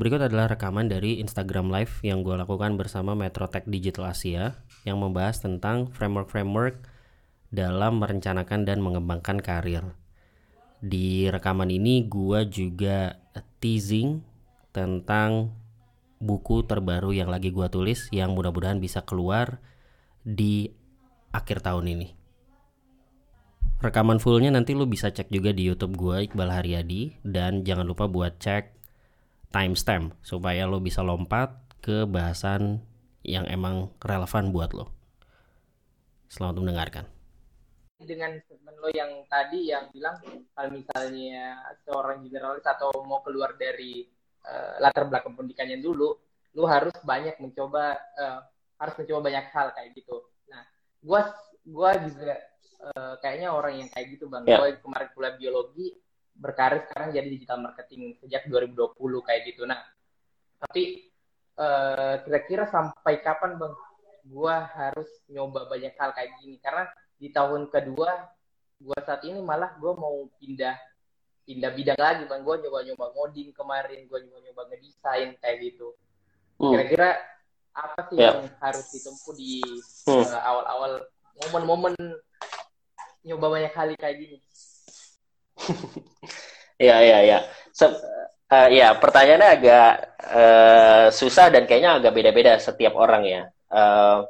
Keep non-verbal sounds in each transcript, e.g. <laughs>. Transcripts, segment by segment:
Berikut adalah rekaman dari Instagram Live yang gue lakukan bersama Metrotech Digital Asia yang membahas tentang framework-framework dalam merencanakan dan mengembangkan karir. Di rekaman ini gue juga teasing tentang buku terbaru yang lagi gue tulis yang mudah-mudahan bisa keluar di akhir tahun ini. Rekaman fullnya nanti lu bisa cek juga di YouTube gue Iqbal Haryadi dan jangan lupa buat cek timestamp supaya lo bisa lompat ke bahasan yang emang relevan buat lo. Selamat mendengarkan. Dengan statement lo yang tadi yang bilang kalau misalnya seorang generalis atau mau keluar dari uh, latar belakang pendidikannya dulu, lo harus banyak mencoba uh, harus mencoba banyak hal kayak gitu. Nah, gua gua juga uh, kayaknya orang yang kayak gitu bang. Yeah. Gue kemarin kuliah biologi berkarir sekarang jadi digital marketing sejak 2020 kayak gitu. Nah, tapi uh, kira-kira sampai kapan bang? Gua harus nyoba banyak hal kayak gini karena di tahun kedua gua saat ini malah gua mau pindah pindah bidang lagi bang. Gua nyoba-nyoba ngoding kemarin, gua nyoba-nyoba ngedesain kayak gitu. Hmm. Kira-kira apa sih yeah. yang harus ditempuh di hmm. uh, awal-awal momen-momen nyoba banyak kali kayak gini. <laughs> Iya iya iya. Uh, ya pertanyaannya agak uh, susah dan kayaknya agak beda-beda setiap orang ya. Uh,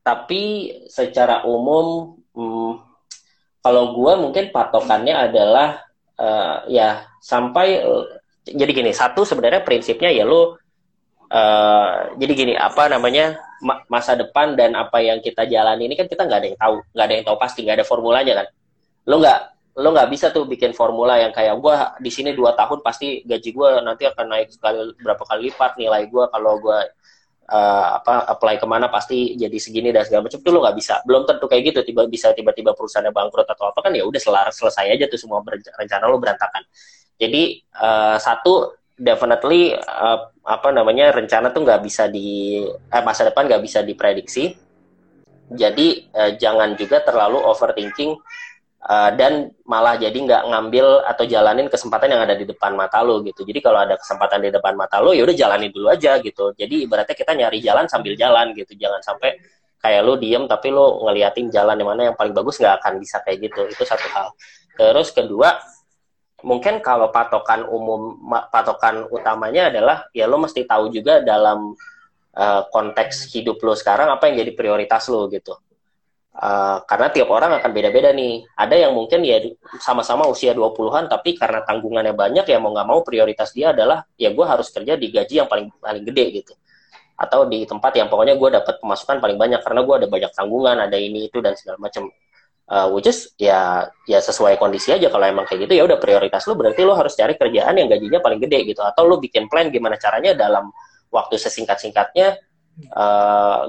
tapi secara umum, um, kalau gue mungkin patokannya adalah uh, ya sampai uh, jadi gini. Satu sebenarnya prinsipnya ya lo Uh, jadi gini apa namanya masa depan dan apa yang kita jalani ini kan kita nggak ada yang tahu nggak ada yang tahu pasti nggak ada formulanya kan lo nggak lo nggak bisa tuh bikin formula yang kayak gue di sini dua tahun pasti gaji gue nanti akan naik sekali berapa kali lipat nilai gue kalau gue uh, apa apply ke mana pasti jadi segini dan segala macam. Tuh lo nggak bisa. Belum tentu kayak gitu. Tiba bisa tiba-tiba perusahaannya bangkrut atau apa kan ya udah selesai aja tuh semua rencana lo berantakan. Jadi uh, satu definitely uh, apa namanya rencana tuh nggak bisa di eh, masa depan nggak bisa diprediksi. Jadi uh, jangan juga terlalu overthinking uh, dan malah jadi nggak ngambil atau jalanin kesempatan yang ada di depan mata lo gitu. Jadi kalau ada kesempatan di depan mata lo ya udah jalanin dulu aja gitu. Jadi ibaratnya kita nyari jalan sambil jalan gitu. Jangan sampai kayak lo diem tapi lo ngeliatin jalan yang mana yang paling bagus nggak akan bisa kayak gitu. Itu satu hal. Terus kedua mungkin kalau patokan umum patokan utamanya adalah ya lo mesti tahu juga dalam uh, konteks hidup lo sekarang apa yang jadi prioritas lo gitu uh, karena tiap orang akan beda-beda nih. Ada yang mungkin ya sama-sama usia 20-an tapi karena tanggungannya banyak ya mau nggak mau prioritas dia adalah ya gue harus kerja di gaji yang paling paling gede gitu. Atau di tempat yang pokoknya gue dapat pemasukan paling banyak karena gue ada banyak tanggungan ada ini itu dan segala macam uh, which is ya ya sesuai kondisi aja. Kalau emang kayak gitu ya udah prioritas lu berarti lu harus cari kerjaan yang gajinya paling gede gitu. Atau lu bikin plan gimana caranya dalam waktu sesingkat-singkatnya uh,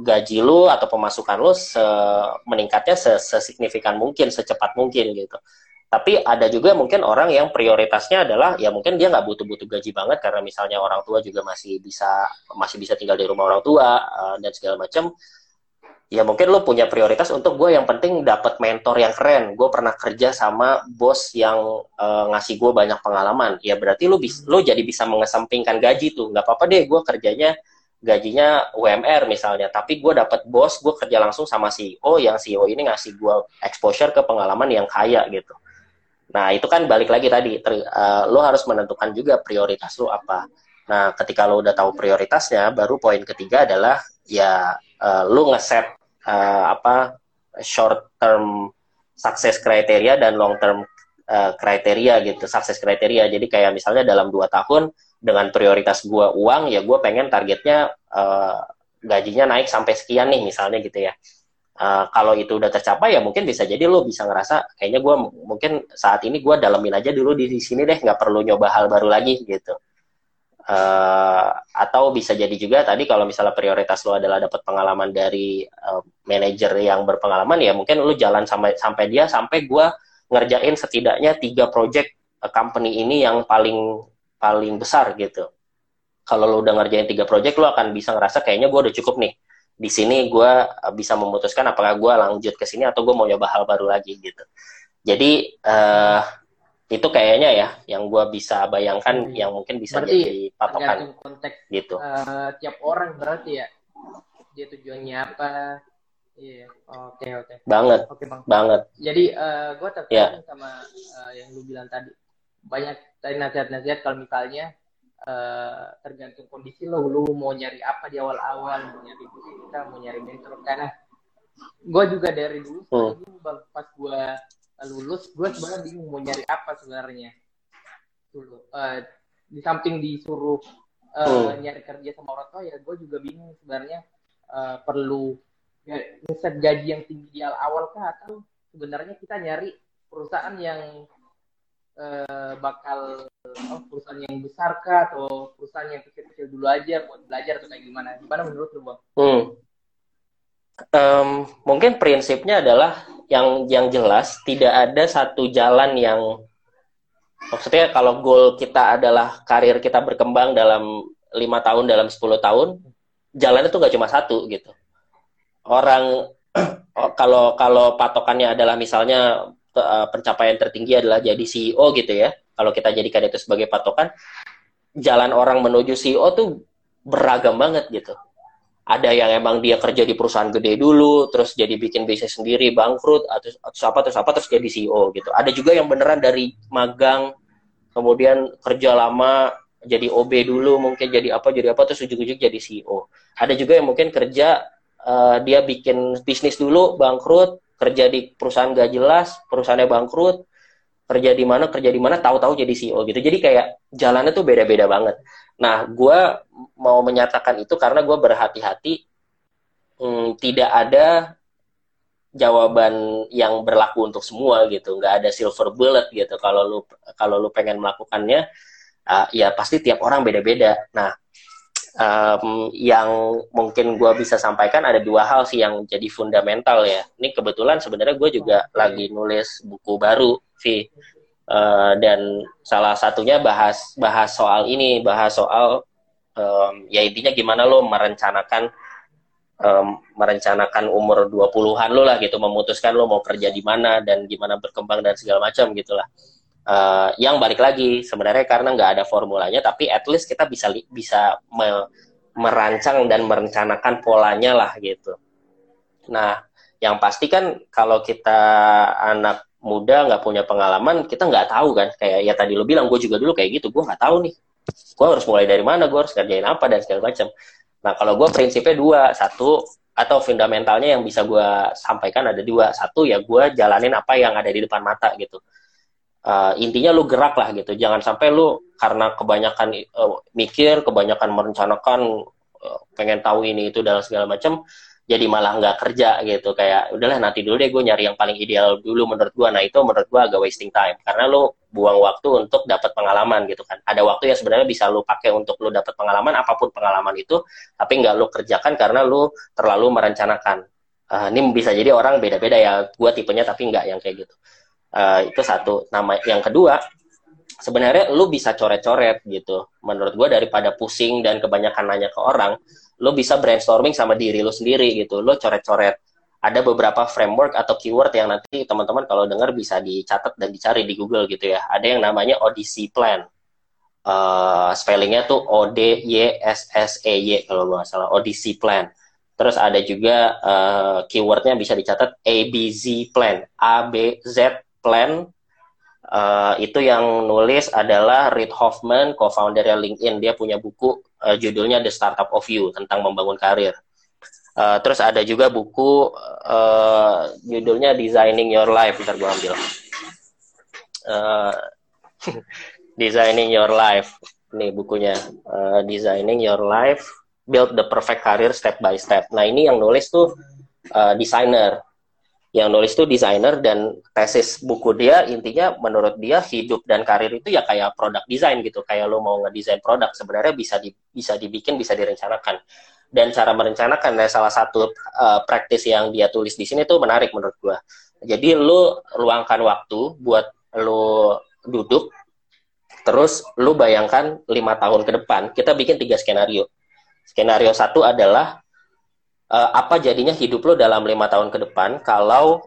gaji lu atau pemasukan lu se meningkatnya sesignifikan mungkin secepat mungkin gitu. Tapi ada juga mungkin orang yang prioritasnya adalah ya mungkin dia nggak butuh-butuh gaji banget karena misalnya orang tua juga masih bisa masih bisa tinggal di rumah orang tua uh, dan segala macam ya mungkin lo punya prioritas untuk gue yang penting dapat mentor yang keren. Gue pernah kerja sama bos yang uh, ngasih gue banyak pengalaman. Ya berarti lo bis lo jadi bisa mengesampingkan gaji tuh. Nggak apa-apa deh gue kerjanya gajinya UMR misalnya. Tapi gue dapat bos gue kerja langsung sama CEO yang CEO ini ngasih gue exposure ke pengalaman yang kaya gitu. Nah itu kan balik lagi tadi ter, uh, lo harus menentukan juga prioritas lo apa. Nah ketika lo udah tahu prioritasnya baru poin ketiga adalah ya uh, lu ngeset uh, apa short term success kriteria dan long term uh, kriteria gitu sukses kriteria. Jadi kayak misalnya dalam dua tahun dengan prioritas gua uang ya gue pengen targetnya uh, gajinya naik sampai sekian nih misalnya gitu ya. Uh, kalau itu udah tercapai ya mungkin bisa jadi lo bisa ngerasa kayaknya gue mungkin saat ini gue dalemin aja dulu di sini deh nggak perlu nyoba hal baru lagi gitu. Uh, atau bisa jadi juga tadi kalau misalnya prioritas lo adalah dapat pengalaman dari uh, manajer yang berpengalaman ya mungkin lo jalan sampai sampai dia sampai gue ngerjain setidaknya tiga project uh, company ini yang paling paling besar gitu. Kalau lo udah ngerjain tiga project lo akan bisa ngerasa kayaknya gue udah cukup nih. Di sini gue bisa memutuskan apakah gue lanjut ke sini atau gue mau nyoba hal baru lagi gitu. Jadi uh, itu kayaknya ya yang gue bisa bayangkan hmm. yang mungkin bisa berarti jadi patokan konteks gitu. uh, tiap orang berarti ya. Dia tujuannya apa iya yeah. oke okay, oke okay. banget oke okay, bang banget jadi uh, eh, gue tertarik yeah. sama uh, yang lu bilang tadi banyak tadi nasihat-nasihat kalau misalnya uh, tergantung kondisi lo lu mau nyari apa di awal-awal mau nyari kita mau nyari mentor karena gue juga dari dulu hmm. pas gue lulus gue sebenarnya bingung mau nyari apa sebenarnya dulu uh, di samping disuruh uh, hmm. nyari kerja sama orang tua ya gue juga bingung sebenarnya uh, perlu ngeset gaji yang tinggi di awal kah atau sebenarnya kita nyari perusahaan yang uh, bakal oh, perusahaan yang besar kah atau perusahaan yang kecil-kecil dulu aja buat belajar atau kayak gimana gimana menurut lu bang? Hmm. Um, mungkin prinsipnya adalah yang yang jelas tidak ada satu jalan yang maksudnya kalau goal kita adalah karir kita berkembang dalam lima tahun dalam 10 tahun jalannya tuh nggak cuma satu gitu orang <clears throat> oh, kalau kalau patokannya adalah misalnya uh, pencapaian tertinggi adalah jadi CEO gitu ya kalau kita jadikan itu sebagai patokan jalan orang menuju CEO tuh beragam banget gitu ada yang emang dia kerja di perusahaan gede dulu, terus jadi bikin bisnis sendiri, bangkrut, atau, atau apa, terus apa, terus jadi CEO gitu. Ada juga yang beneran dari magang, kemudian kerja lama, jadi OB dulu, mungkin jadi apa, jadi apa, terus ujung-ujung jadi CEO. Ada juga yang mungkin kerja, uh, dia bikin bisnis dulu, bangkrut, kerja di perusahaan gak jelas, perusahaannya bangkrut, kerja di mana, kerja di mana, tahu-tahu jadi CEO gitu. Jadi kayak jalannya tuh beda-beda banget. Nah, gue mau menyatakan itu karena gue berhati-hati hmm, tidak ada jawaban yang berlaku untuk semua gitu nggak ada silver bullet gitu kalau lu kalau lu pengen melakukannya uh, ya pasti tiap orang beda-beda nah um, yang mungkin gue bisa sampaikan ada dua hal sih yang jadi fundamental ya. Ini kebetulan sebenarnya gue juga lagi nulis buku baru Vi. Uh, dan salah satunya bahas bahas soal ini bahas soal um, ya intinya gimana lo merencanakan um, merencanakan umur 20-an lo lah gitu memutuskan lo mau kerja di mana dan gimana berkembang dan segala macam gitulah uh, yang balik lagi sebenarnya karena nggak ada formulanya tapi at least kita bisa bisa me, merancang dan merencanakan polanya lah gitu. Nah yang pasti kan kalau kita anak muda nggak punya pengalaman kita nggak tahu kan. Kayak ya tadi lo bilang gue juga dulu kayak gitu gue nggak tahu nih. Gue harus mulai dari mana gue harus kerjain apa dan segala macam nah kalau gue prinsipnya dua satu atau fundamentalnya yang bisa gue sampaikan ada dua. Satu ya gue jalanin apa yang ada di depan mata gitu uh, intinya lu gerak lah gitu. Jangan sampai lu karena kebanyakan uh, mikir kebanyakan merencanakan uh, pengen tahu ini itu dan segala macam jadi malah nggak kerja gitu. Kayak udahlah nanti dulu deh gue nyari yang paling ideal dulu menurut gue nah itu menurut gue agak wasting time karena lo buang waktu untuk dapat pengalaman gitu kan. Ada waktu yang sebenarnya bisa lo pakai untuk lo dapat pengalaman apa pun pengalaman itu tapi nggak lo kerjakan karena lo terlalu merencanakan. Uh, ini bisa jadi orang beda-beda ya gue tipenya tapi nggak yang kayak gitu uh, itu satu. Nama yang kedua sebenarnya lo bisa coret-coret gitu. Menurut gue daripada pusing dan kebanyakan nanya ke orang lo bisa brainstorming sama diri lo sendiri gitu. Lo coret-coret. Ada beberapa framework atau keyword yang nanti teman-teman kalau dengar bisa dicatat dan dicari di Google gitu ya. Ada yang namanya Odyssey Plan. Uh, spellingnya tuh O D Y S S E Y kalau nggak salah. Odyssey Plan. Terus ada juga uh, keywordnya bisa dicatat A B Z Plan. A B Z Plan Uh, itu yang nulis adalah Reid Hoffman, co-founder LinkedIn. Dia punya buku uh, judulnya The Startup of You tentang membangun karir. Uh, terus ada juga buku uh, judulnya Designing Your Life. Ntar gue ambil. Uh, <laughs> Designing Your Life. Ini bukunya. Uh, Designing Your Life, Build the Perfect Career Step by Step. Nah ini yang nulis tuh uh, desainer yang nulis itu desainer dan tesis buku dia intinya menurut dia hidup dan karir itu ya kayak produk desain gitu. Kayak lo mau ngedesain produk sebenarnya bisa di, bisa dibikin bisa direncanakan. Dan cara merencanakan ya salah satu uh, praktis yang dia tulis di sini tuh menarik menurut gua. Jadi lo luangkan waktu buat lo duduk terus lo bayangkan lima tahun ke depan kita bikin tiga skenario. Skenario satu adalah uh, apa jadinya hidup lo dalam lima tahun ke depan kalau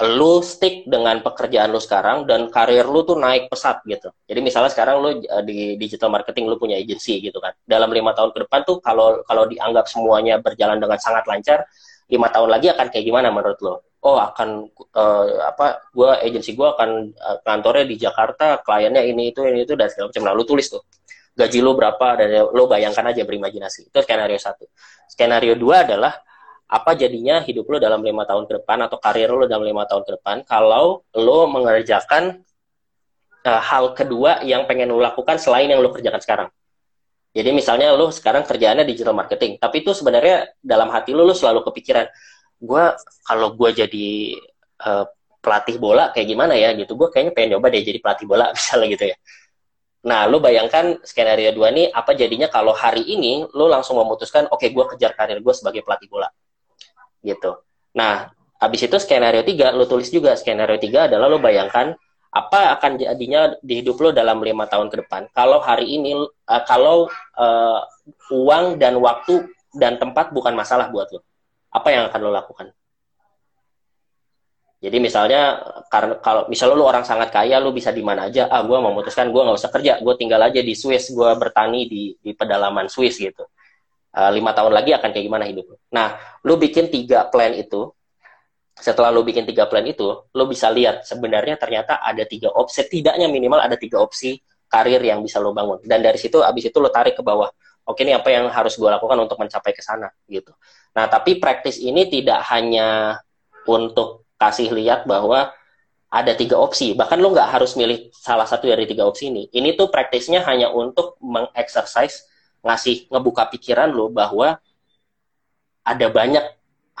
lu stick dengan pekerjaan lu sekarang dan karir lu tuh naik pesat gitu. Jadi misalnya sekarang lu uh, di digital marketing lu punya agency gitu kan. Dalam lima tahun ke depan tuh kalau kalau dianggap semuanya berjalan dengan sangat lancar, lima tahun lagi akan kayak gimana menurut lo? Oh akan uh, apa? Gua agency gua akan uh, kantornya di Jakarta, kliennya ini itu ini itu dan segala macam. Nah lu tulis tuh gaji lo berapa dan lo bayangkan aja berimajinasi. Itu skenario satu. Skenario dua adalah apa jadinya hidup lo dalam lima tahun ke depan atau karir lo dalam lima tahun ke depan kalau lo mengerjakan uh, hal kedua yang pengen lo lakukan selain yang lo kerjakan sekarang. Jadi misalnya lo sekarang kerjaannya digital marketing, tapi itu sebenarnya dalam hati lo lo selalu kepikiran, gue kalau gue jadi uh, pelatih bola kayak gimana ya gitu, gue kayaknya pengen coba deh jadi pelatih bola <laughs> misalnya gitu ya. Nah, lo bayangkan skenario dua nih, apa jadinya kalau hari ini lo langsung memutuskan, oke, okay, gue kejar karir gue sebagai pelatih bola gitu. Nah, habis itu skenario tiga lo tulis juga skenario tiga adalah lo bayangkan apa akan jadinya di hidup lo dalam lima tahun ke depan. Kalau hari ini, uh, kalau uh, uang dan waktu dan tempat bukan masalah buat lo, apa yang akan lo lakukan? Jadi misalnya karena kalau misalnya lo orang sangat kaya, lo bisa di mana aja. Ah, gue memutuskan gue nggak usah kerja, gue tinggal aja di Swiss, gue bertani di di pedalaman Swiss gitu uh, lima tahun lagi akan kayak gimana hidup lo. Nah, lu bikin tiga plan itu, setelah lu bikin tiga plan itu, lu bisa lihat sebenarnya ternyata ada tiga opsi, setidaknya minimal ada tiga opsi karir yang bisa lo bangun. Dan dari situ, abis itu lo tarik ke bawah. Oke, ini apa yang harus gue lakukan untuk mencapai ke sana, gitu. Nah, tapi praktis ini tidak hanya untuk kasih lihat bahwa ada tiga opsi. Bahkan lo nggak harus milih salah satu dari tiga opsi ini. Ini tuh praktisnya hanya untuk mengexercise ngasih ngebuka pikiran lo bahwa ada banyak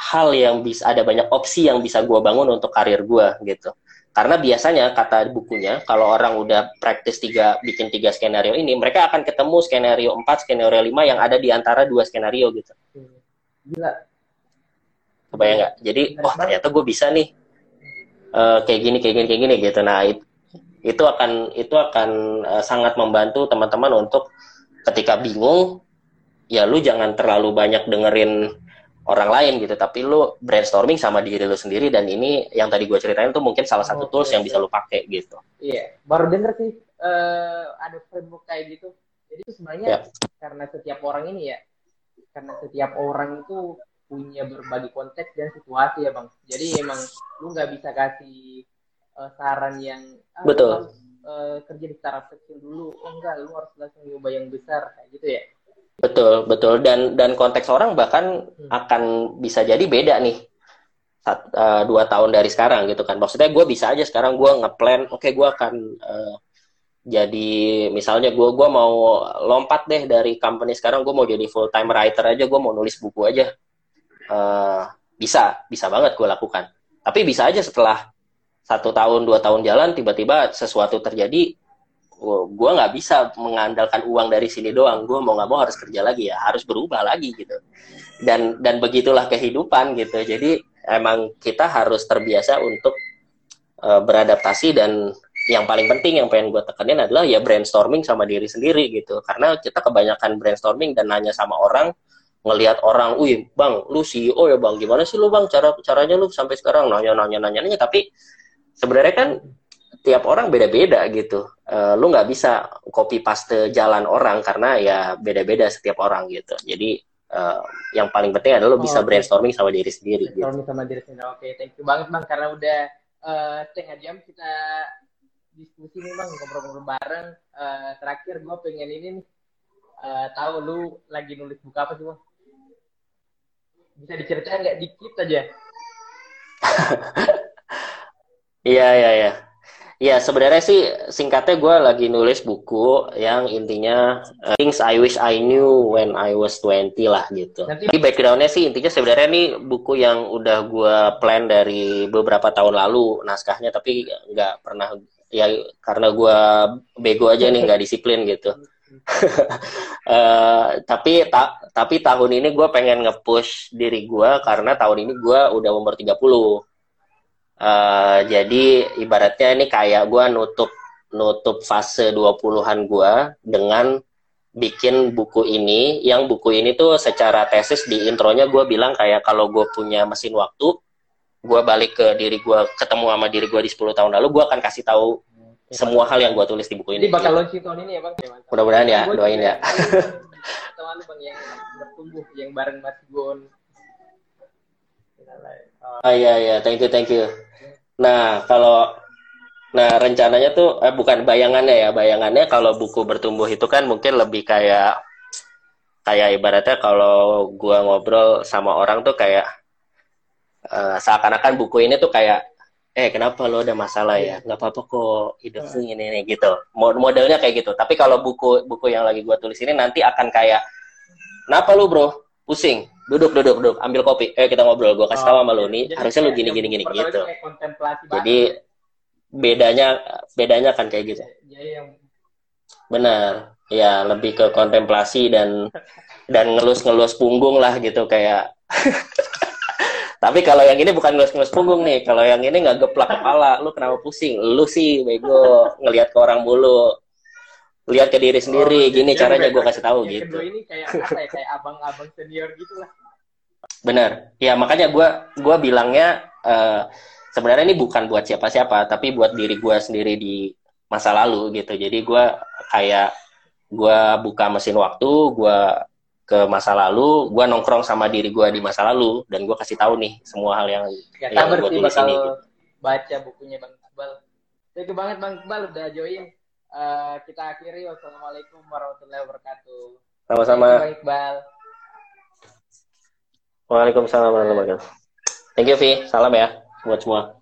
hal yang bisa ada banyak opsi yang bisa gue bangun untuk karir gue gitu karena biasanya kata bukunya kalau orang udah praktis tiga bikin tiga skenario ini mereka akan ketemu skenario 4 skenario 5 yang ada di antara dua skenario gitu gila kebayang nggak? Jadi oh ternyata gue bisa nih. Uh, kayak gini kayak gini kayak gini gitu. Nah itu, itu akan itu akan uh, sangat membantu teman-teman untuk ketika bingung ya lu jangan terlalu banyak dengerin orang lain gitu. Tapi lu brainstorming sama diri lu sendiri dan ini yang tadi gue ceritain tuh mungkin salah satu tools yang bisa lu pakai gitu. Iya baru denger sih uh, ada framework kayak gitu. Jadi itu sebenarnya yeah. karena setiap orang ini ya karena setiap orang itu punya berbagai konteks dan situasi ya bang. Jadi emang lu nggak bisa kasih uh, saran yang ah, betul. uh, kerja di startup kecil dulu. Oh enggak lu harus langsung nyoba yang besar kayak gitu ya. Betul betul. Dan dan konteks orang bahkan hmm. akan bisa jadi beda nih Sat, uh, dua tahun dari sekarang gitu kan. Maksudnya gue bisa aja sekarang gue ngeplan oke okay, gue akan uh, jadi misalnya gue gua mau lompat deh dari company sekarang gue mau jadi full time writer aja gue mau nulis buku aja uh, bisa bisa banget gue lakukan. Tapi bisa aja setelah satu tahun dua tahun jalan tiba-tiba sesuatu terjadi gue nggak bisa mengandalkan uang dari sini doang. Gue mau nggak mau harus kerja lagi ya harus berubah lagi gitu. Dan dan begitulah kehidupan gitu. Jadi emang kita harus terbiasa untuk uh, beradaptasi dan yang paling penting yang pengen gue tekenin adalah ya brainstorming sama diri sendiri gitu. Karena kita kebanyakan brainstorming dan nanya sama orang ngelihat orang, wih bang, lu CEO ya bang, gimana sih lu bang cara caranya lu sampai sekarang nanya nanya nanya nanya tapi sebenarnya kan tiap orang beda-beda gitu. Uh, lu nggak bisa copy paste jalan orang karena ya beda-beda setiap orang gitu. Jadi uh, yang paling penting adalah lu oh, bisa okay. brainstorming sama diri sendiri. Gitu. Brainstorming gitu. sama diri sendiri. Oke, okay, thank you banget bang karena udah uh, setengah jam kita diskusi nih bang ngobrol-ngobrol bareng. Uh, terakhir gue pengen ini nih uh, tahu lu lagi nulis buku apa sih bang? Bisa diceritain nggak dikit aja? <laughs> Iya iya iya. Ya sebenarnya sih singkatnya gue lagi nulis buku yang intinya uh, Things I Wish I Knew When I Was 20 lah gitu. Nanti... Jadi backgroundnya sih intinya sebenarnya ini buku yang udah gue plan dari beberapa tahun lalu naskahnya tapi nggak pernah ya karena gue bego aja nih nggak disiplin gitu. Uh, <laughs> tapi ta tapi tahun ini gue pengen nge-push diri gue karena tahun ini gue udah umur 30 Uh, jadi ibaratnya ini kayak gue nutup nutup fase 20-an gue dengan bikin buku ini. Yang buku ini tuh secara tesis di intronya gue bilang kayak kalau gue punya mesin waktu gue balik ke diri gue ketemu sama diri gue di 10 tahun lalu gue akan kasih tahu semua hal yang gue tulis di buku Jadi ini bakal launching tahun ini ya bang? Ya, mudah-mudahan ya doain ya. <laughs> Teman bang yang bertumbuh, yang bareng Mas Gon. ah iya iya. Thank you thank you. Nah kalau nah rencananya tuh eh, bukan bayangannya ya. Bayangannya kalau buku bertumbuh itu kan mungkin lebih kayak kayak ibaratnya kalau gua ngobrol sama orang tuh kayak eh, seakan-akan buku ini tuh kayak eh kenapa lo ada masalah ya? Nggak apa-apa kok hidup tuh ini, ini gitu. Mod- modelnya kayak gitu. Tapi kalau buku buku yang lagi gua tulis ini nanti akan kayak kenapa lu bro? Pusing. Duduk duduk duduk. Ambil kopi. Eh kita ngobrol. Gua kasih tahu sama lu nih. Jadi harusnya lu kayak gini gini gini gitu. jadi bedanya bedanya kan kayak gitu. Benar. Ya lebih ke kontemplasi dan dan ngelus-ngelus punggung lah gitu kayak <laughs> tapi kalau yang ini bukan ngelus-ngelus punggung nih kalau yang ini nggak geplak kepala lu kenapa pusing lu sih bego ngelihat ke orang mulu lihat ke diri sendiri Oh, gini caranya gue kasih tahu gitu kedua ini kayak apa ya? Kayak abang-abang senior gitu lah. Benar. Ya makanya gue gua bilangnya eh, sebenarnya ini bukan buat siapa-siapa, tapi buat diri gue sendiri di masa lalu gitu. Jadi gue kayak gue buka mesin waktu, gue ke masa lalu, gue nongkrong sama diri gue di masa lalu, dan gue kasih tahu nih semua hal yang Gak yang gue tulis ini. gitu. baca bukunya Bang Iqbal. Thank you banget Bang Iqbal udah join. Eh, kita akhiri wassalamualaikum warahmatullahi wabarakatuh. Sama-sama. Bang Iqbal. Waalaikumsalam warahmatullahi wabarakatuh. Thank you, Vi. Salam ya buat semua.